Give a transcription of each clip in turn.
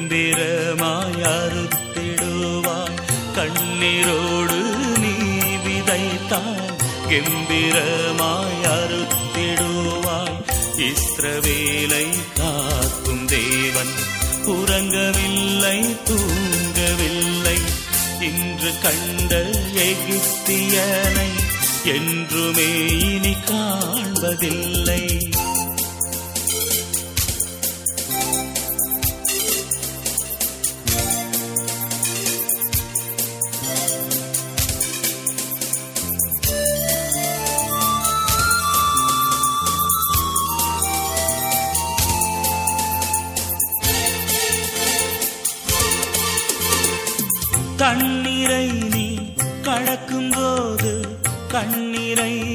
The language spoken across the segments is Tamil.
கெந்திரமாய் அறுத்திடுவாய் கண்ணீரோடு நீ விதைத்தாய். கெம்பிரமாய் அறுத்திடுவாய் இஸ்ரவேலை காக்கும் தேவன் உறங்கவில்லை தூங்கவில்லை. இன்று கண்ட எகிப்தியனை என்றுமே இனி காண்பதில்லை.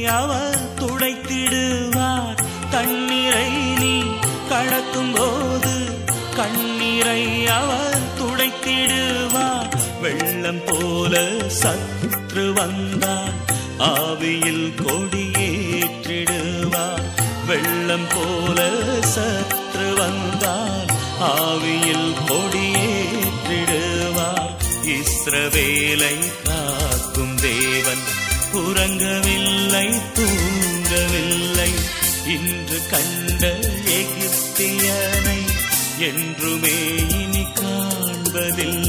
அவர் துடைத்திடுவார். தண்ணீரை நீ கடக்கும் போது கண்ணீரை அவர் துடைத்திடுவார். வெள்ளம் போல சற்று வந்தார். ஆவியில் கொடியேற்றிடுவார். வெள்ளம் போல சற்று வந்தார். ஆவியில் கொடியேற்றிடுவார். இஸ்ரவேலை காக்கும் உறங்கவில்லை தூங்கவில்லை. இன்று கண்ட எகிப்தியனை என்றுமே இனி காண்பதில்லை.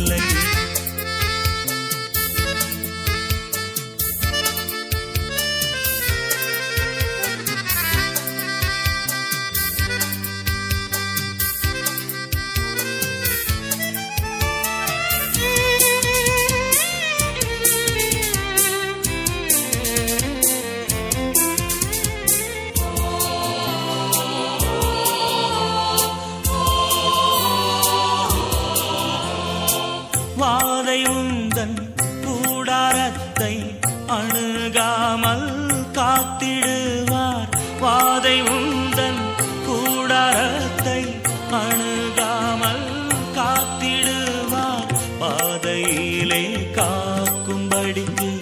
உந்தன் கூடாரத்தை அணுகாமல் காத்திடுவார். வாதை உந்தன் கூடாரத்தை அணுகாமல் காத்திடுவார். பாதையிலே காக்கும்படிக்கு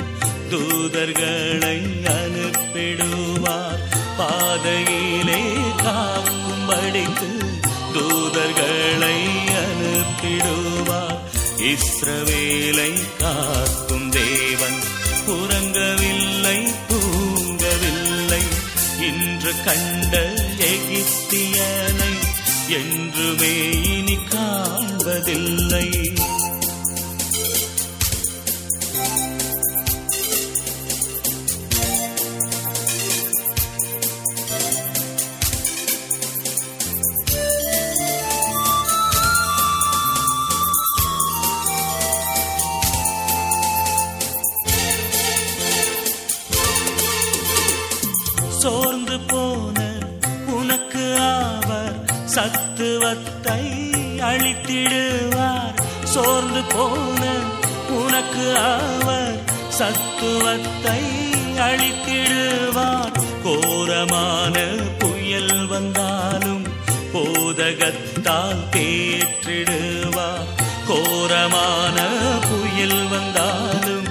தூதர்களை அனுப்பிடுவார். பாதையிலே காக்கும்படிக்கு இஸ்ரவேலை காக்கும் தேவன் உறங்கவில்லை தூங்கவில்லை. இன்று கண்ட எகிப்தியனை என்றுமே இனி காண்பதில்லை. கை அழித்திடுவார். சோர்ந்து போன உனக்கு அவர் சத்துவத்தை அழித்திடுவார். கோரமான புயல் வந்தாலும் போதகத்தால் தேற்றிடுவார். கோரமான புயல் வந்தாலும்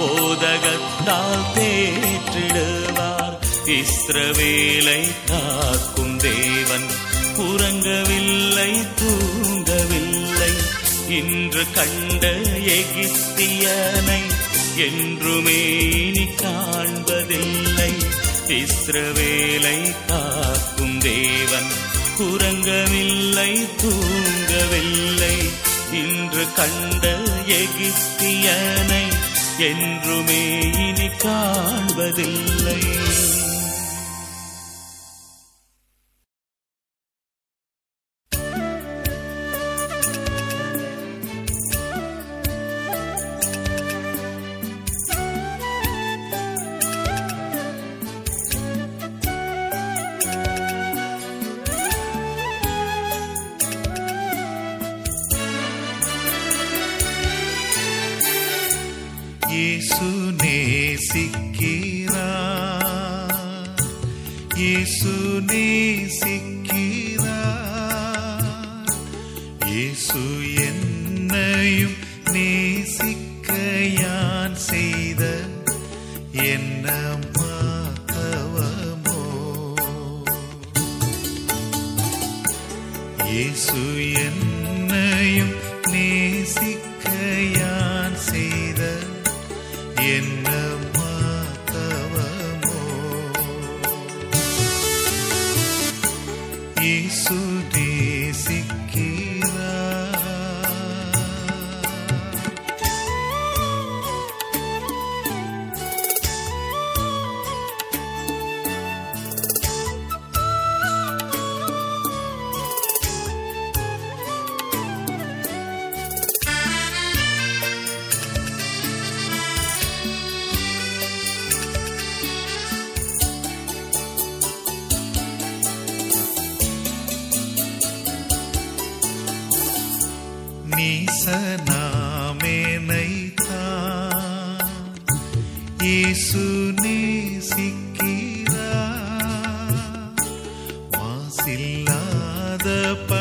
போதகத்தால் தேற்றிடுவார். இஸ்ரவேலை காக்கும் தேவன் உறங்கவில்லை. தூங்கவில்லை. இன்று கண்ட எகிப்தியனை என்றுமே நீ காண்பதில்லை. இஸ்ரவேலை காக்கும் தேவன் உறங்கவில்லை தூங்கவில்லை. இன்று கண்ட எகிப்தியனை என்றுமே இனி காண்பதில்லை. சில்லாத ப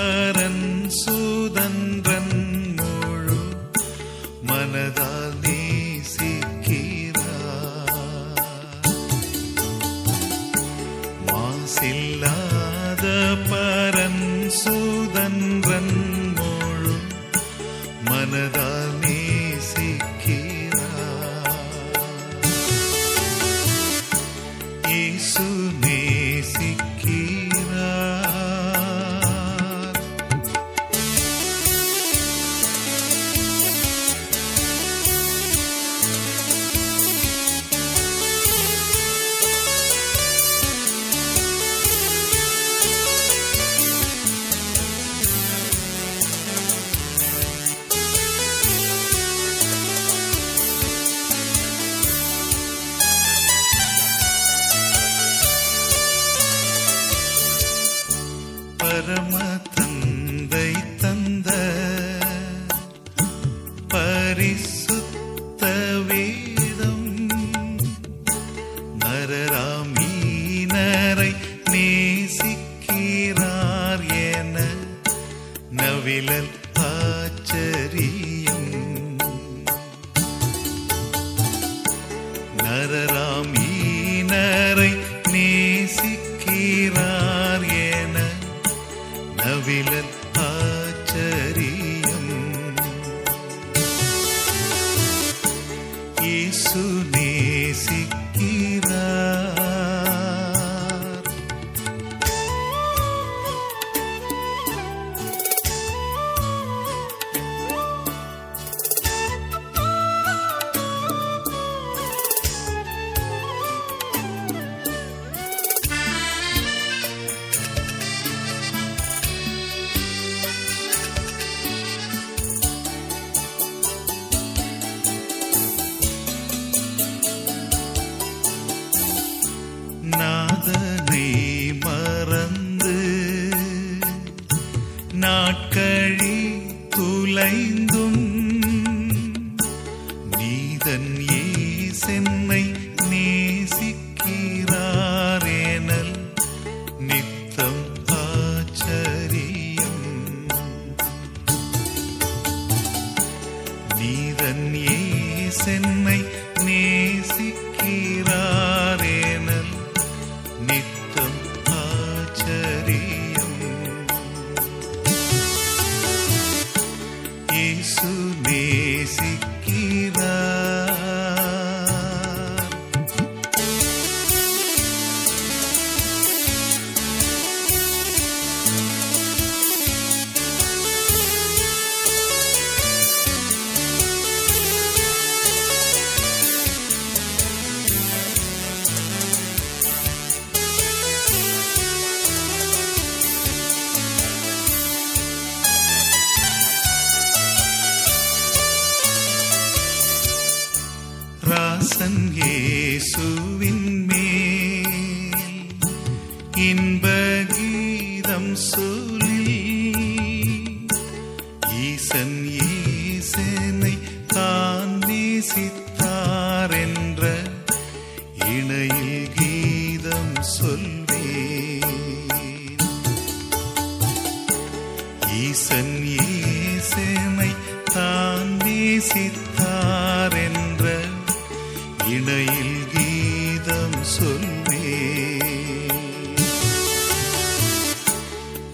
சொல்வேன்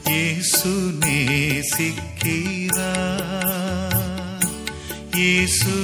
இயேசு நேசிக்கிறார். இயேசு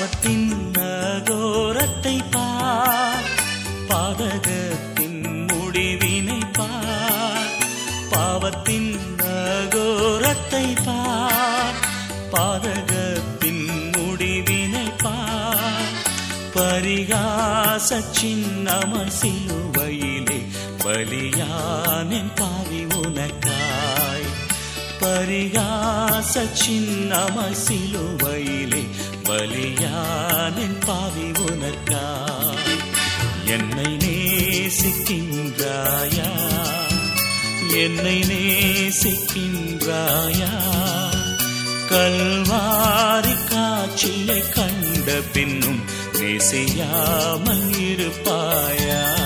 பாவத்தின் நகோரத்தை பார் பாதகத்தின் முடிவினை பார் பாவத்தின் நகோரத்தை பார் பாதகத்தின் முடிவினை பார் பரிகாச சின்னமர் சிலுவையிலே பலியானின் பாவி உனக்காய். பரிகாச சின்னமர் சிலுவையிலே பலியானின் பாவி உனக்கா என்னை நேசிக்கின்றாயா? என்னை நேசிக்கின்றாயா? கல்வாரி காட்சியை கண்ட பின்னும் நேசியாமல் இருப்பாயா?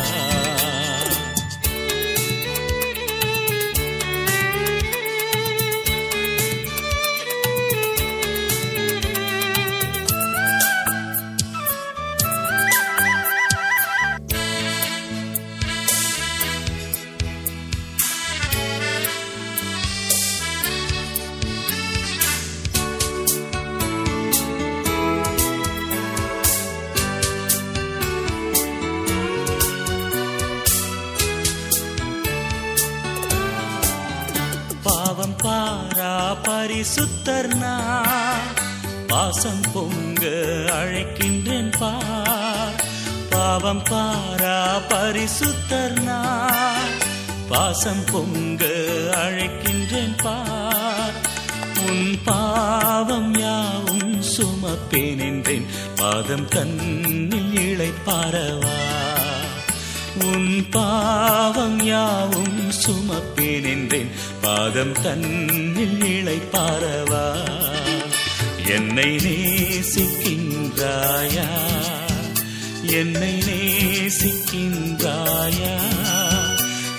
பாவம் பாரா பரிசுத்தர் நான் பாசம் பொங்க அழைக்கின்றேன் பார். உன் பாவம் யாவும் சுமப்பேன் என்றேன் பாதம் தன்னில் இழைப்பாரவா உன் பாவம் யாவும் சுமப்பேன் என்றேன் பாதம் தன்னில் இழைப்பாரவா என்னை நேசிக்கின்றாயா? என்னை நேசிக்கின்றாயா?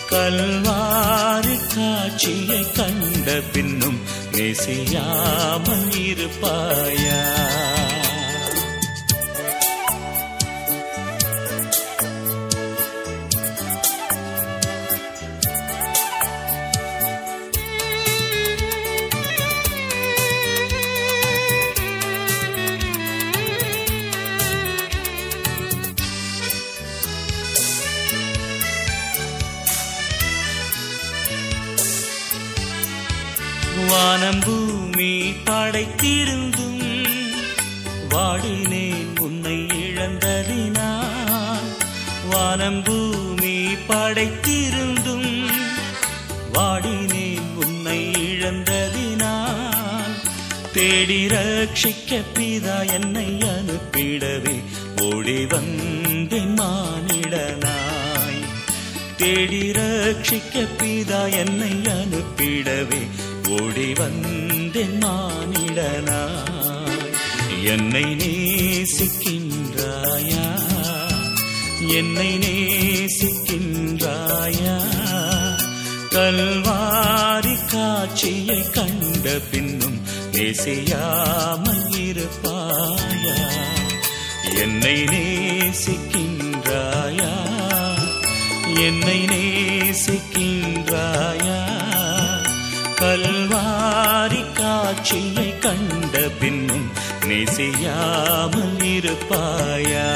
கல்வாரி காட்சியை கண்ட பின்னும் நேசியாமல் இருப்பாயா? படைத்திருந்தும் வாடினேன் உன்னை இழந்ததினால். வானம் பூமி படைத்திருந்தும் வாடினேன் உன்னை இழந்ததினால். தேடி ரட்சிக்க பிதா என்னை அனுப்பிடவே ஓடி வந்தேன் மானிடனாய். தேடி ரட்சிக்க பிதா என்னை அனுப்பிடவே ஓடி வந்த என்றென் மானிடனாய் என்னை நேசிக்கின்றாயா? என்னை நேசிக்கின்றாயா? கல்வாரி காட்சியை கண்ட பின்னும் நேசியாமல் இருப்பாயா? என்னை நேசிக்கின்றாயா? என்னை நேசிக்கின்றாயா? கல்வாரி காட்சியை கண்ட பின்னும் நெசியாமல் இருப்பாயா?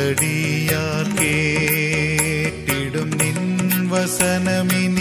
ഉടടിയാർ കേട്ടിടും നിൻ വസനമിൻ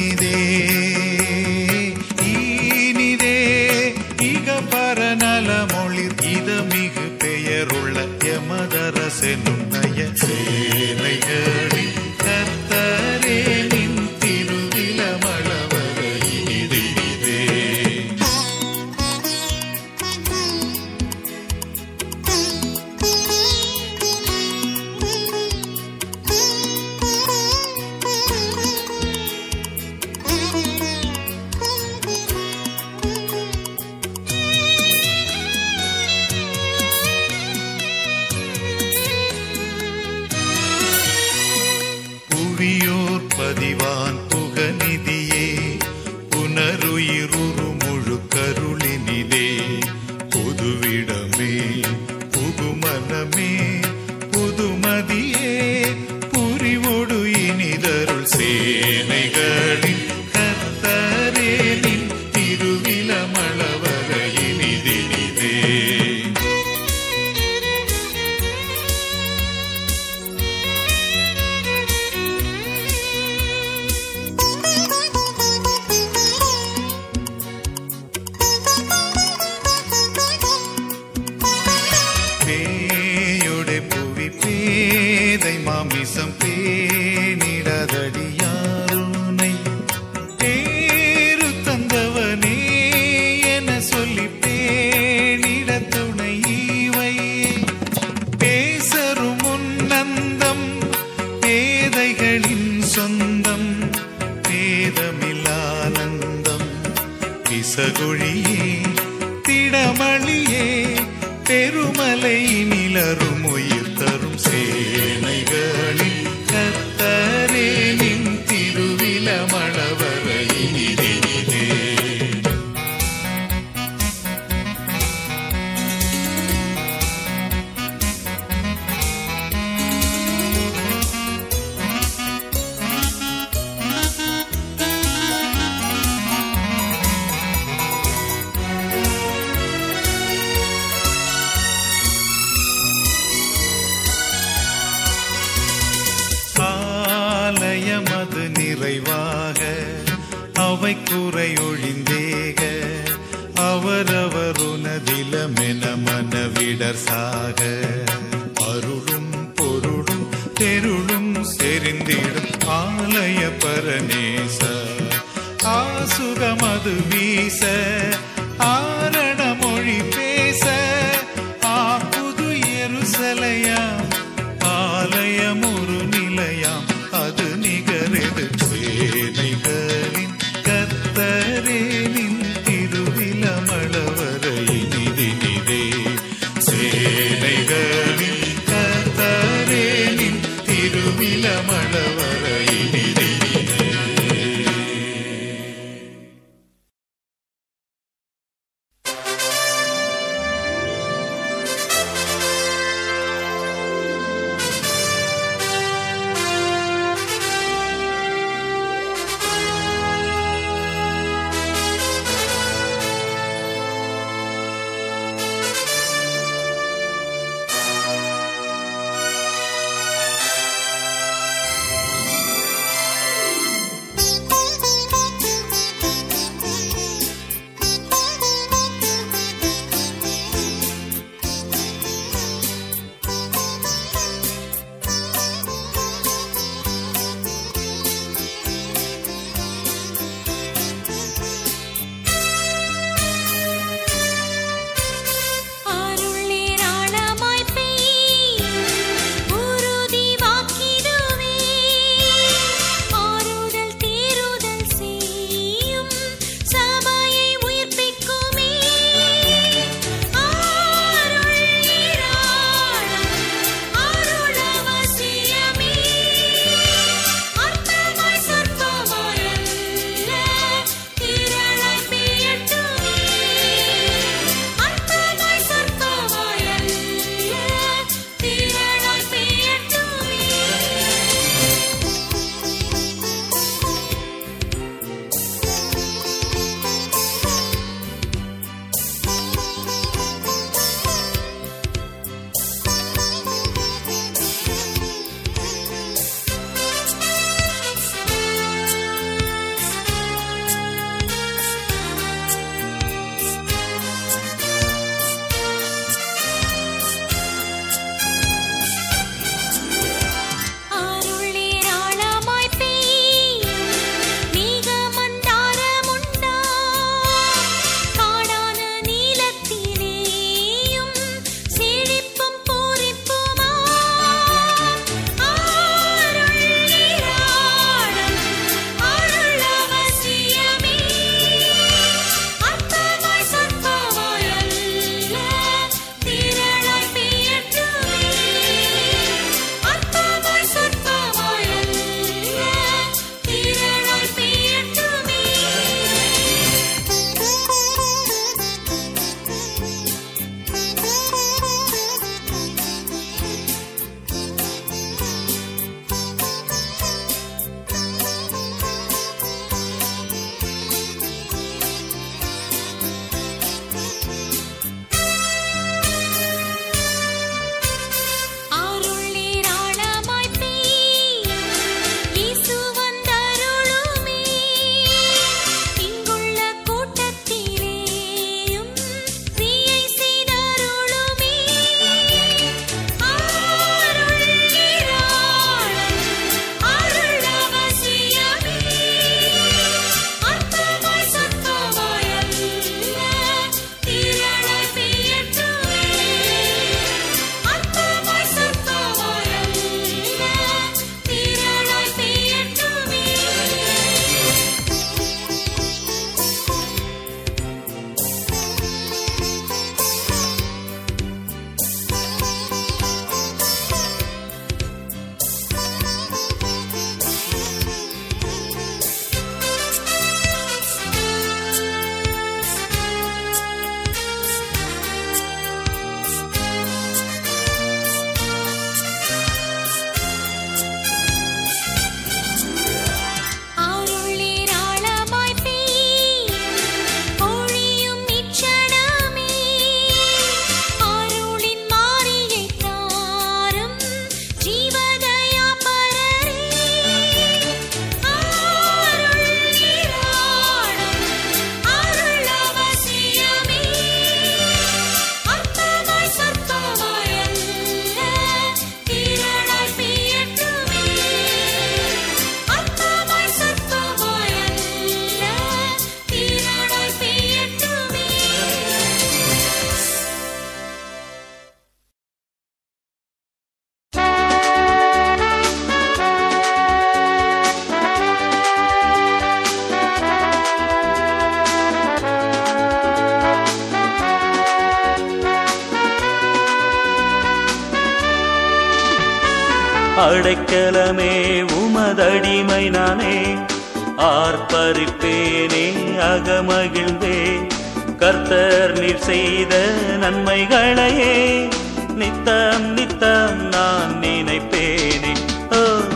ஏறுமலை நிலருமுயிர் படைக்கலமே உமதடிமை நானே. ஆர்ப்பரிப்பேனே அகமகிழ்ந்தே. கர்த்தர் நீர் செய்த நன்மைகளையே. நித்தம் நித்தம் நான் நினைப்பேனே. ஓ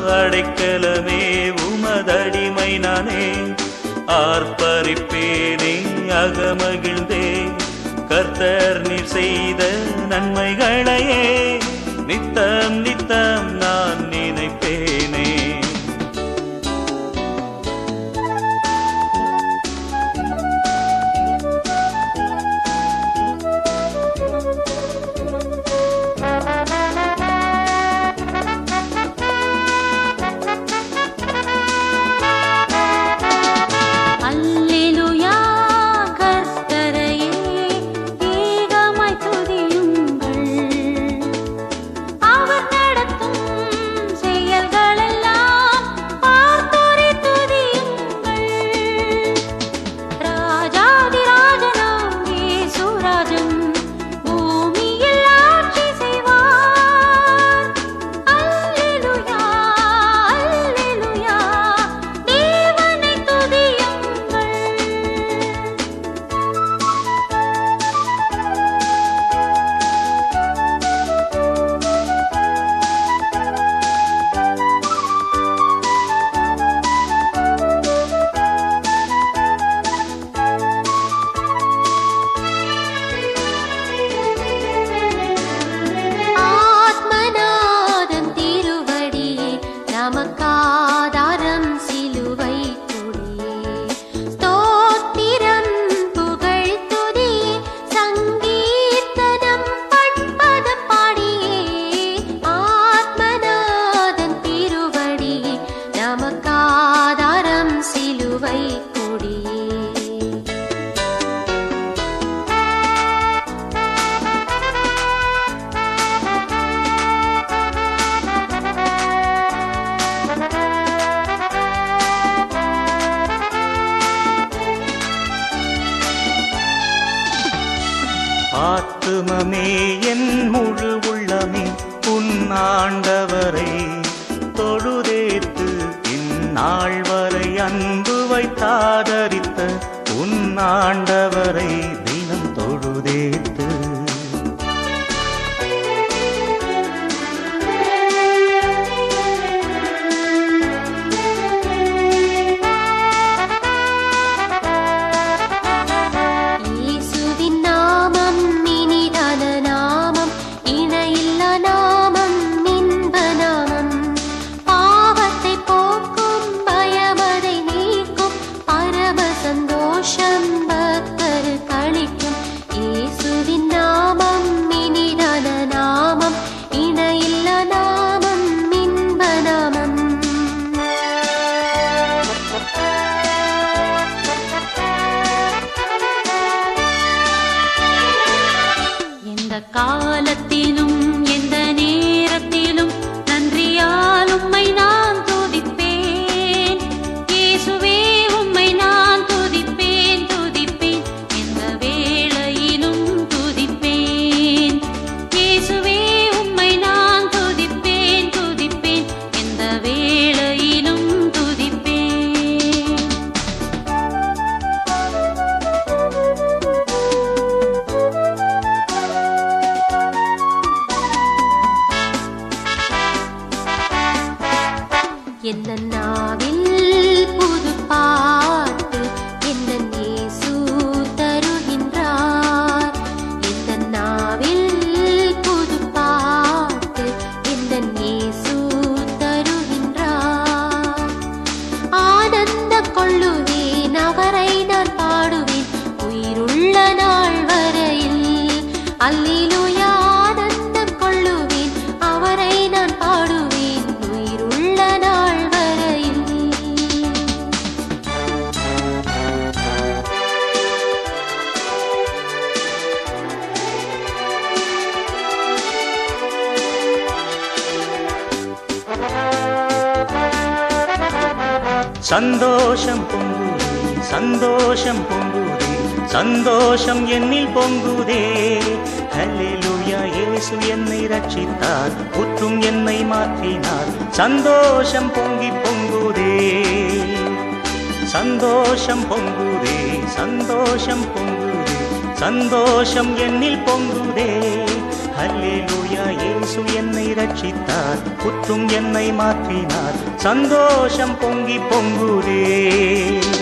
அடைக்கலமே உமதடிமை நானே. ஆர்ப்பரிப்பேனே அகமகிழ்ந்தே. கர்த்தர் நீர் செய்த நன்மைகளையே. நித்தம் நித்தம் சந்தோஷம் பொங்கி பொங்குதே. சந்தோஷம் பொங்குதே சந்தோஷம் பொங்குதே சந்தோஷம் என்னில் பொங்குதே. ஹல்லேலூயா இயேசு என்னை ரட்சித்தார் புற்றும் என்னை மாற்றினார். சந்தோஷம் பொங்கி பொங்குதே.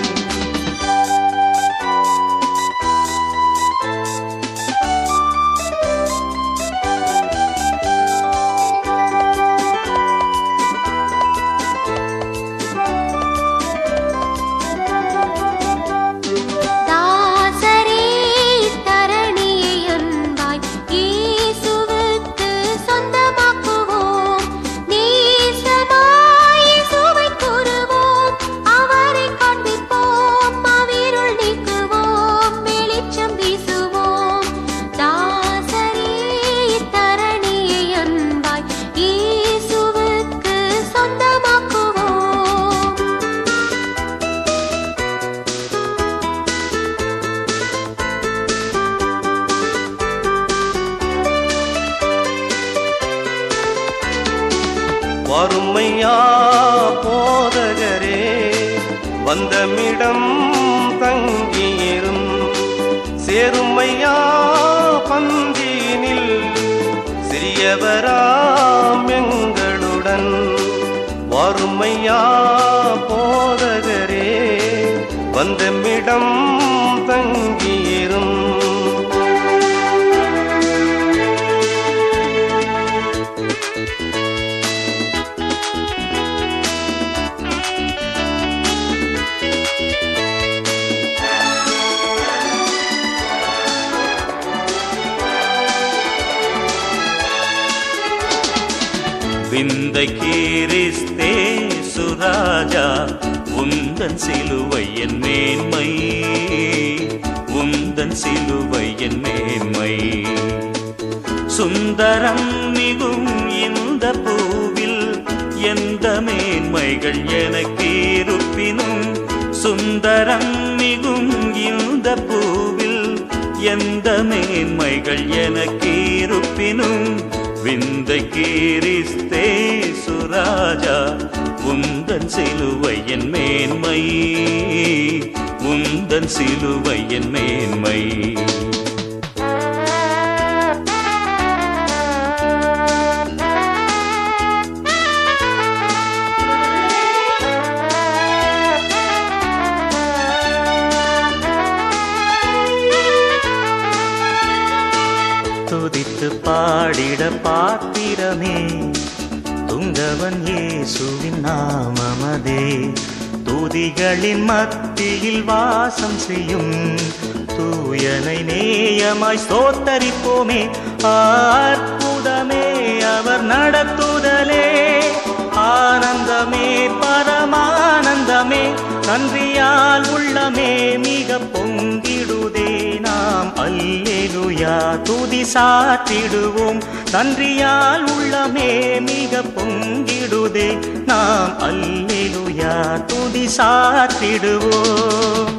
உந்தன் சிலுவை என் மேன்மை. உந்தன் சிலுவை என் மேன்மை. துதித்து பாடிட பாத்திரமே. துங்கவன் இயேசுவின் நாமமதே. துதிகளின் மத்தியில் வாசம் செய்யும் தூயனை நேயமாய் ஸ்தோத்தரிப்போமே. ஆற்புதமே அவர் நடத்துதலே. ஆனந்தமே பரமானந்தமே. நன்றியால் உள்ளமே மிக பொங்கிடுதே. அல்லேலுயா துதி சாற்றிடுவோம் நன்றியால் உள்ளமே மிக பொங்கிடுதே. நாம் அல்லேலுயா துதி சாற்றிடுவோம்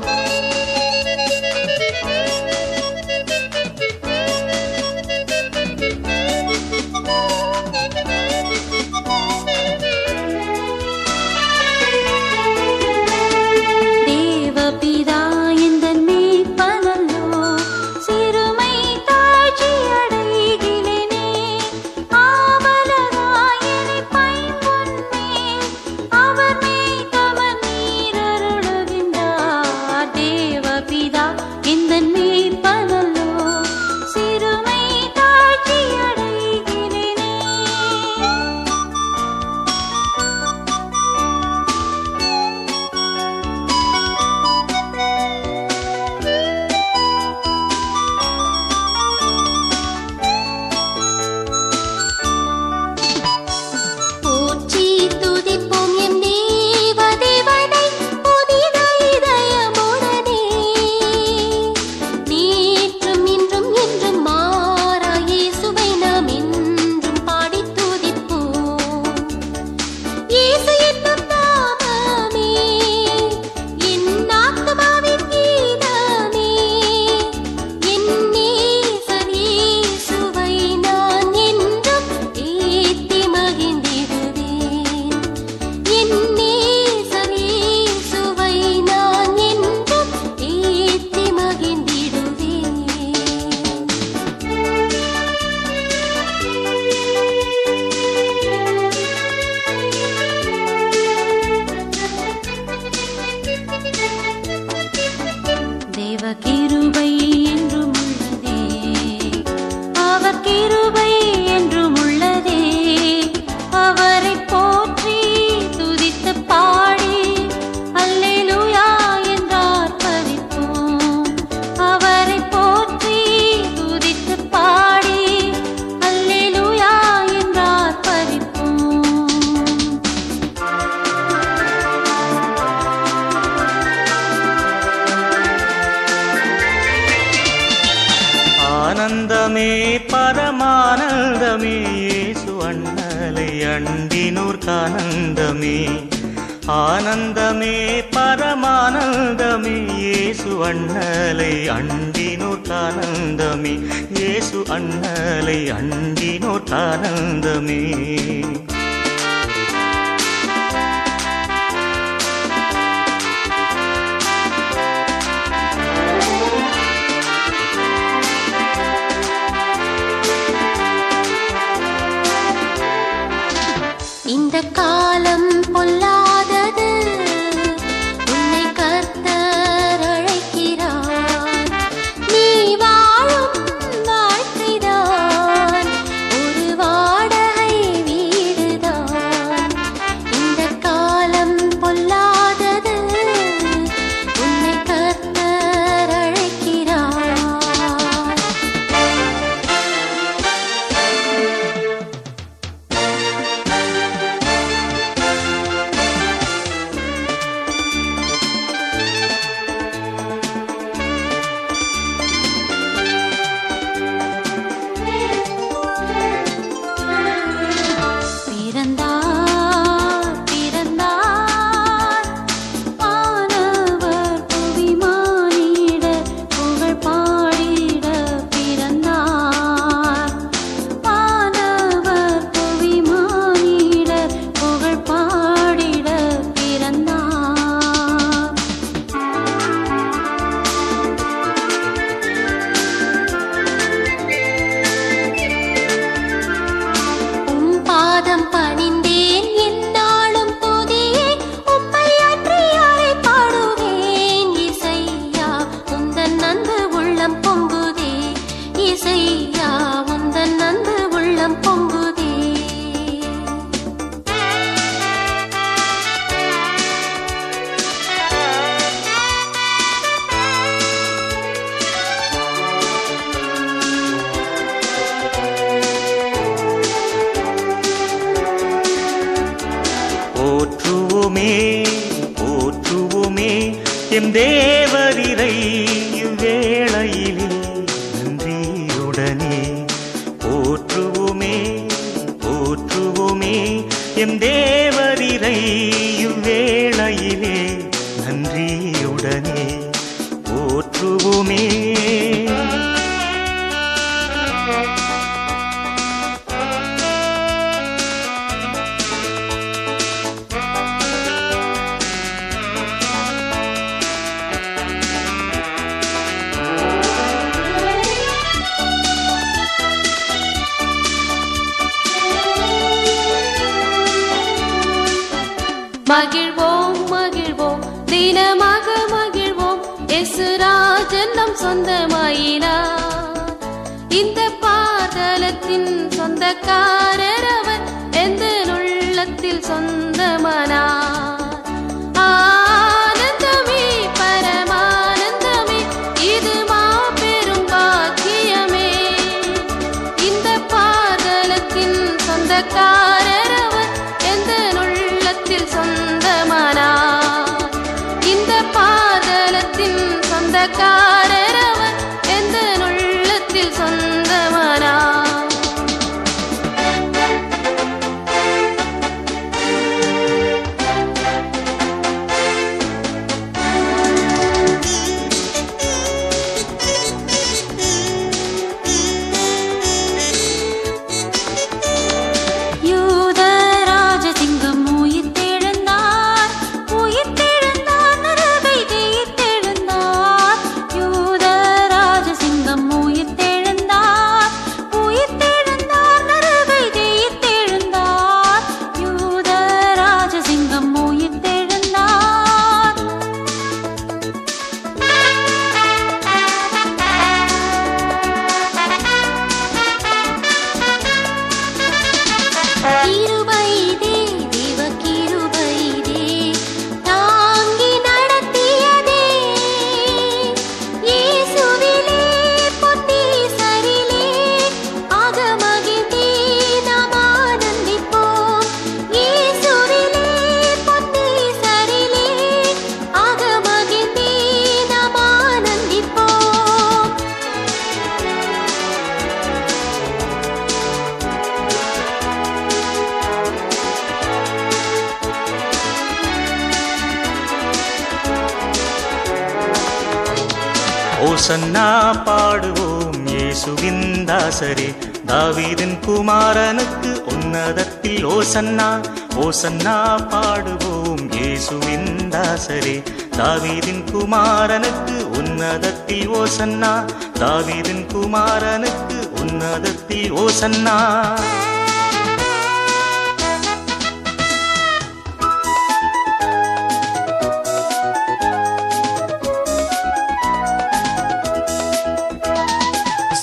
கால എന്തേ ഓസന്ന ഓസന്ന പാടുവോം യേശുവിൻ ദാസരെ. ദാവീദിൻ കുമാരനക്ക് ഉന്നതത്തിൽ ഓസന്ന ദാവീദിൻ കുമാരനക്ക് ഉന്നതത്തിൽ ഓസന്ന.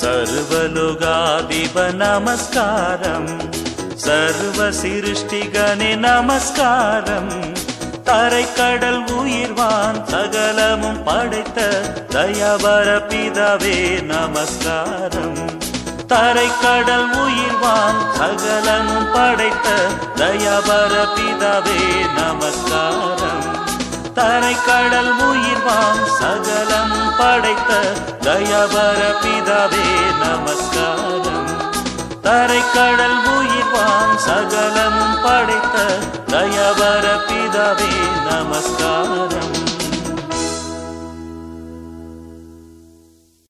സർവലുകാധിപ നമസ്കാരം. சர்வ சிருஷ்டிகனே நமஸ்காரம். தரைக்கடல் உயிர்வான் சகலமும் படைத்த தயாபர பிதாவே நமஸ்காரம். தரைக்கடல் உயிர்வான் சகலமும் படைத்த தயாபர பிதாவே நமஸ்காரம். தரைக்கடல் உயிர்வான் சகலமும் படைத்த தயாபர பிதாவே நமஸ்காரம். தரை கடல் உயிர்வான் சகலமும் படைத்த தயவர பிதாவே நமஸ்காரம்.